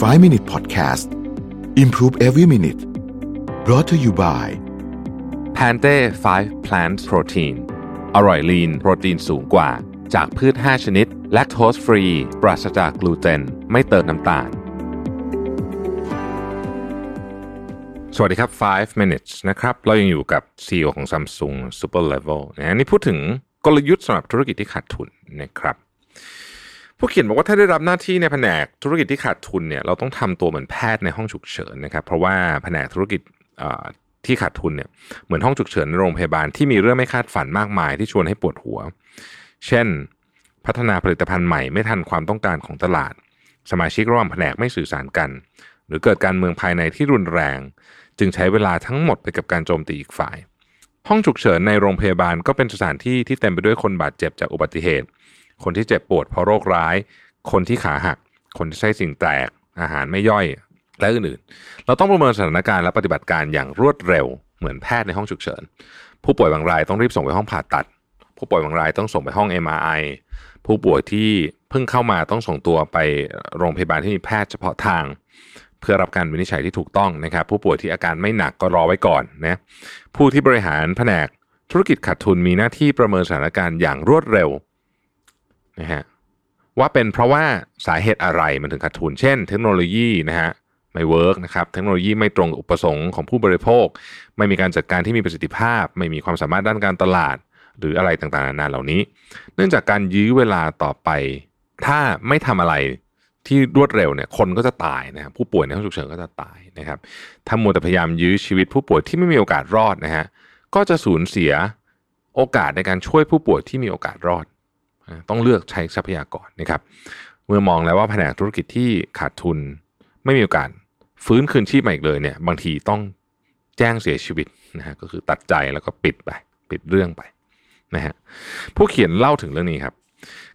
5 Minute Podcast Improve Every Minute brought to you by แพนเต้5 Plant Protein อร่อยลีนโปรตีนสูงกว่า จากพืช 5 ชนิด แลคโตสฟรี ปราศจากกลูเตน ไม่เติมน้ำตาล สวัสดีครับ 5 minutes นะครับ เรายังอยู่กับ CEO ของ Samsung Super Level นะนี่พูดถึงกลยุทธ์สำหรับธุรกิจที่ขาดทุนนะครับ ผู้เขียนบอกว่าถ้าได้รับหน้าที่ในแผนกธุรกิจที่ขาดทุนเนี่ยเราต้องทำตัวเหมือนแพทย์ในห้องฉุกเฉินนะครับ เพราะว่าแผนกธุรกิจที่ขาดทุนเนี่ยเหมือนห้องฉุกเฉินในโรงพยาบาลที่มีเรื่องไม่คาดฝันมากมายที่ชวนให้ปวดหัว เช่น พัฒนาผลิตภัณฑ์ใหม่ไม่ทันความต้องการของตลาด สมาชิกระหว่างแผนกไม่สื่อสารกัน หรือเกิดการเมืองภายในที่รุนแรง จึงใช้เวลาทั้งหมดไปกับการโจมตีอีกฝ่าย ห้องฉุกเฉินในโรงพยาบาลก็เป็นสถานที่ที่เต็มไปด้วยคนบาดเจ็บจากอุบัติเหตุ คนที่เจ็บปวดเพราะโรคร้าย คนที่ขาหัก คนที่ใช้สิ่งแตก อาหารไม่ย่อย และอื่นๆ เราต้องประเมินสถานการณ์และปฏิบัติการอย่างรวดเร็ว เหมือนแพทย์ในห้องฉุกเฉิน ผู้ป่วยบางรายต้องรีบส่งไปห้องผ่าตัด ผู้ป่วยบางรายต้องส่งไปห้อง MRI ผู้ป่วยที่เพิ่งเข้ามาต้องส่งตัวไปโรงพยาบาลที่มีแพทย์เฉพาะทาง เพื่อรับการวินิจฉัยที่ถูกต้องนะครับ ผู้ป่วยที่อาการไม่หนักก็รอไว้ก่อนนะผู้ที่บริหารแผนกธุรกิจขาดทุนมีหน้าที่ประเมินสถานการณ์อย่างรวดเร็ว นะฮะว่าเป็นเพราะว่าสาเหตุอะไรมันถึงขาดทุน เช่น เทคโนโลยีนะฮะไม่เวิร์กนะครับเทคโนโลยีไม่ตรงอุปสงค์ของผู้บริโภค ไม่มีการจัดการที่มีประสิทธิภาพ ไม่มีความสามารถด้านการตลาด หรืออะไรต่างๆนานาเหล่านี้ เนื่องจากการยื้อเวลาต่อไป ถ้าไม่ทำอะไรที่รวดเร็วเนี่ยคนก็จะตายนะครับผู้ป่วยในห้องฉุกเฉินก็จะตายนะครับถ้ามัวแต่พยายามยื้อชีวิตผู้ป่วยที่ไม่มีโอกาสรอดนะฮะก็จะสูญเสียโอกาสในการช่วยผู้ป่วยที่มีโอกาสรอด ต้องเลือกใช้ทรัพยากรนะครับ เมื่อมองแล้วว่าแผนกธุรกิจที่ขาดทุนไม่มีโอกาสฟื้นคืนชีพใหม่อีกเลยเนี่ย บางทีต้องแจ้งเสียชีวิตนะฮะก็คือตัดใจแล้วก็ปิดไป ปิดเรื่องไปนะฮะผู้เขียนเล่าถึงเรื่องนี้ครับ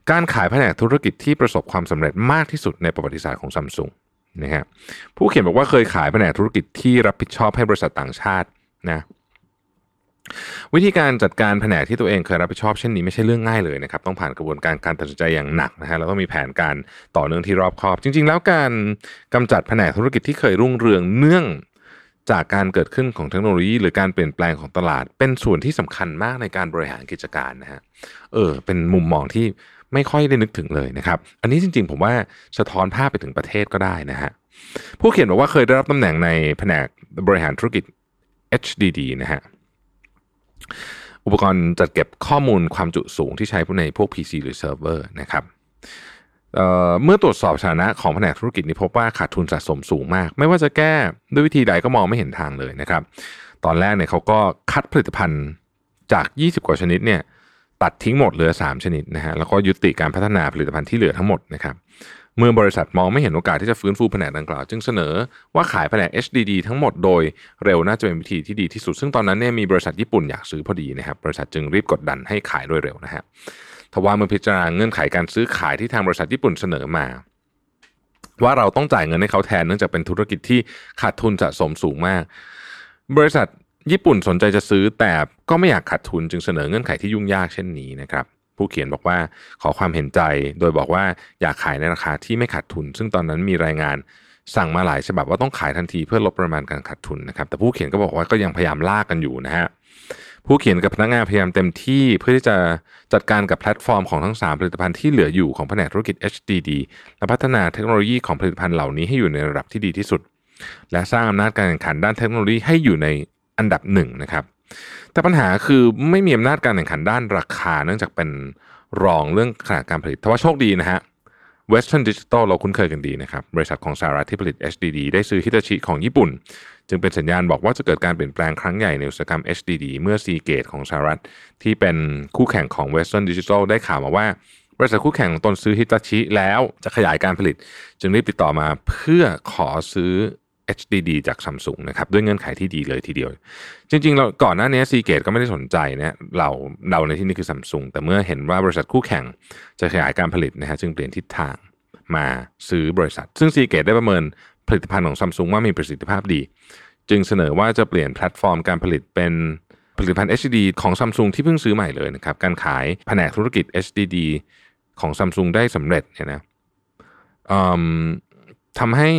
การขายแผนกธุรกิจที่ประสบความสำเร็จมากที่สุดในประวัติศาสตร์ของซัมซุงนะฮะผู้เขียนบอกว่าเคยขายแผนกธุรกิจที่รับผิดชอบให้บริษัทต่างชาตินะ วิธีการจัดการแผนกที่ตัวเองเคยรับผิดชอบเช่นนี้ไม่ใช่เรื่องง่ายเลยนะครับต้องผ่านกระบวนการการตัดสินใจอย่างหนักนะฮะแล้วต้องมีแผนการต่อเนื่องที่รอบคอบ จริง ๆ แล้วการกำจัดแผนกธุรกิจที่เคยรุ่งเรืองเนื่องจากการเกิดขึ้นของเทคโนโลยี หรือการเปลี่ยนแปลงของตลาด เป็นส่วนที่สำคัญมากในการบริหารกิจการนะฮะเออเป็นมุมมองที่ไม่ค่อยได้นึกถึงเลยนะครับ อันนี้จริงๆ ผมว่าสะท้อนภาพไปถึงประเทศก็ได้นะฮะผู้เขียนบอกว่าเคยได้รับตำแหน่งในแผนกบริหารธุรกิจ HDD นะฮะ อุปกรณ์จัดเก็บข้อมูลความจุสูงที่ใช้ในพวก PC หรือเซิร์ฟเวอร์นะครับเมื่อตรวจสอบสถานะของแผนกธุรกิจนี้พบว่าขาดทุนสะสมสูงมาก ไม่ว่าจะแก้ด้วยวิธีใดก็มองไม่เห็นทางเลยนะครับ ตอนแรกเนี่ยเขาก็คัดผลิตภัณฑ์จาก 20 กว่าชนิดเนี่ย ตัดทิ้งหมดเหลือ 3 ชนิดนะฮะแล้วก็ยุติการพัฒนาผลิตภัณฑ์ที่เหลือทั้งหมดนะครับเมื่อบริษัทมองไม่เห็นโอกาสที่จะฟื้นฟูแผนกดังกล่าว จึงเสนอว่าขายแผนก HDD ทั้งหมดโดยเร็วน่าจะเป็นวิธีที่ดีที่สุด ซึ่งตอนนั้นเนี่ยมีบริษัทญี่ปุ่นอยากซื้อพอดีนะครับบริษัทจึงรีบกดดันให้ขายโดยเร็วนะฮะทว่าเมื่อพิจารณาเงื่อนไขการซื้อขายที่ทางบริษัทญี่ปุ่นเสนอมา ว่าเราต้องจ่ายเงินให้เขาแทนเนื่องจากเป็นธุรกิจที่ขาดทุนสะสมสูงมาก บริษัท ญี่ปุ่นสนใจจะซื้อแต่ก็ไม่อยากขาดทุนจึงเสนอเงื่อนไขที่ยุ่งยากเช่นนี้นะครับผู้เขียนบอกว่าขอความเห็นใจ โดยบอกว่าอยากขายในราคาที่ไม่ขาดทุน ซึ่งตอนนั้นมีรายงานสั่งมาหลายฉบับว่าต้องขายทันทีเพื่อลดประมาณการขาดทุนนะครับแต่ผู้เขียนก็บอกว่าก็ยังพยายามลากกันอยู่นะฮะผู้เขียนกับพนักงานพยายามเต็มที่เพื่อที่จะจัดการกับแพลตฟอร์มของทั้ง 3 ผลิตภัณฑ์ที่เหลืออยู่ของแผนกธุรกิจ HDD และพัฒนาเทคโนโลยีของผลิตภัณฑ์เหล่านี้ให้อยู่ในระดับที่ดีที่สุด และสร้างอำนาจการแข่งขันด้านเทคโนโลยีให้อยู่ใน อันดับหนึ่งนะครับ แต่ปัญหาคือไม่มีอำนาจการแข่งขันด้านราคา เนื่องจากเป็นรองเรื่องขนาดการผลิตแต่ว่าโชคดีนะฮะ Western Digital เราคุ้นเคยกันดีนะครับ บริษัทของสหรัฐที่ผลิต HDD ได้ซื้อฮิตาชิของญี่ปุ่น จึงเป็นสัญญาณบอกว่าจะเกิดการเปลี่ยนแปลงครั้งใหญ่ในอุตสาหกรรม HDD เมื่อ Seagate ของสหรัฐ ที่เป็นคู่แข่งของ Western Digital ได้ข่าวมาว่าบริษัทคู่แข่งของตนซื้อฮิตาชิแล้วจะขยายการผลิต จึงรีบติดต่อมาเพื่อขอซื้อ HDD จากซัมซุงนะครับด้วยเงื่อนไขที่ดีเลยทีเดียว จริงๆเราก่อนหน้านี้ซีเกตก็ไม่ได้สนใจนะเราเราในที่นี้คือซัมซุงแต่เมื่อเห็นว่าบริษัทคู่แข่งจะขยายการผลิตนะฮะจึงเปลี่ยนทิศทางมาซื้อบริษัท ซึ่งซีเกตได้ประเมินผลิตภัณฑ์ของซัมซุงว่ามีประสิทธิภาพดี จึงเสนอว่าจะเปลี่ยนแพลตฟอร์มการผลิตเป็นผลิตภัณฑ์ HDD ของซัมซุงที่เพิ่งซื้อใหม่เลยนะครับการขายแผนกธุรกิจ HDD ของซัมซุงได้สำเร็จเนี่ยนะทำให้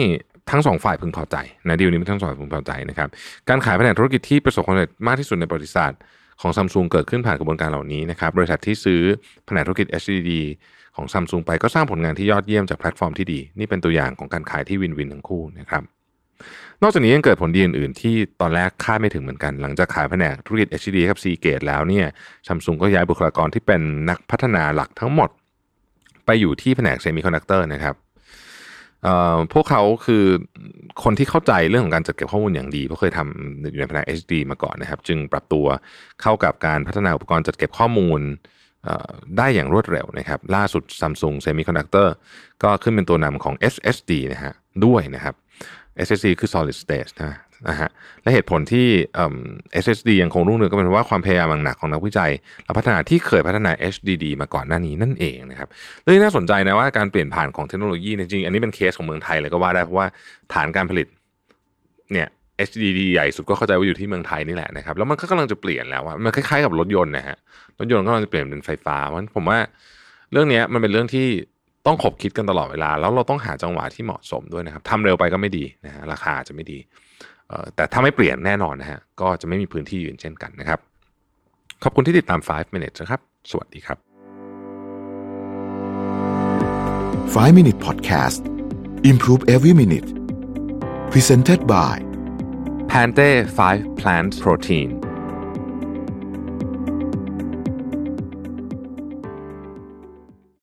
ทั้งสองฝ่ายพึงพอใจนะดีลนี้ทั้งสองฝ่ายพึงพอใจนะครับการขายแผนกธุรกิจที่ประสบความสำเร็จมากที่สุดในประวัติศาสตร์ของซัมซุงเกิดขึ้นผ่านกระบวนการเหล่านี้นะครับบริษัทที่ซื้อแผนกธุรกิจ HDD ของซัมซุงไปก็สร้างผลงานที่ยอดเยี่ยมจากแพลตฟอร์มที่ดี นี่เป็นตัวอย่างของการขายที่ win-win ทั้งคู่นะครับนอกจากนี้ยังเกิดผลดีอื่นๆ ที่ตอนแรกคาดไม่ถึงเหมือนกัน หลังจากขายแผนกธุรกิจ HDD กับ Seagate แล้วเนี่ยซัมซุงก็ย้ายบุคลากรที่เป็นนักพัฒนาหลักทั้งหมด ไปอยู่ที่แผนกเซมิคอนดักเตอร์นะครับ พวกเขาคือคนที่เข้าใจเรื่องของการจัดเก็บข้อมูลอย่างดีเพราะเคยทำอยู่ในแผนก HD มาก่อนนะครับ จึงปรับตัวเข้ากับการพัฒนาอุปกรณ์จัดเก็บข้อมูลได้อย่างรวดเร็วนะครับ ล่าสุด Samsung Semiconductor ก็ขึ้นเป็นตัวนำของ SSD นะฮะด้วยนะครับ SSD คือ solid state นะ นะฮะและเหตุผลที่ SSD ยังคงรุ่งเรืองก็เป็นเพราะว่าความพยายามหนักของนักวิจัย และพัฒนาที่เคยพัฒนา HDD มาก่อนหน้านี้นั่นเองนะครับเรื่องน่าสนใจนะว่าการเปลี่ยนผ่านของเทคโนโลยีจริงอันนี้เป็นเคสของเมืองไทยเลยก็ว่าได้เพราะว่าฐานการผลิตเนี่ย HDD ใหญ่สุดก็เข้าใจว่าอยู่ที่เมืองไทยนี่แหละนะครับแล้วมันก็กำลังจะเปลี่ยนแล้วอะมันคล้ายๆกับรถยนต์นะฮะรถยนต์ก็กำลังจะเปลี่ยนเป็นไฟฟ้าเพราะผมว่าเรื่องนี้มันเป็นเรื่องที่ ต้องขบคิดกันตลอดเวลา แล้วเราต้องหาจังหวะที่เหมาะสมด้วยนะครับทำเร็วไปก็ไม่ดีนะฮะราคาจะไม่ดีแต่ถ้าไม่เปลี่ยนแน่นอนนะฮะก็จะไม่มีพื้นที่ยืนเช่นกันนะครับ ขอบคุณที่ติดตาม 5 minutes นะครับ สวัสดีครับ 5 minute podcast improve every minute presented by Pante 5 plant protein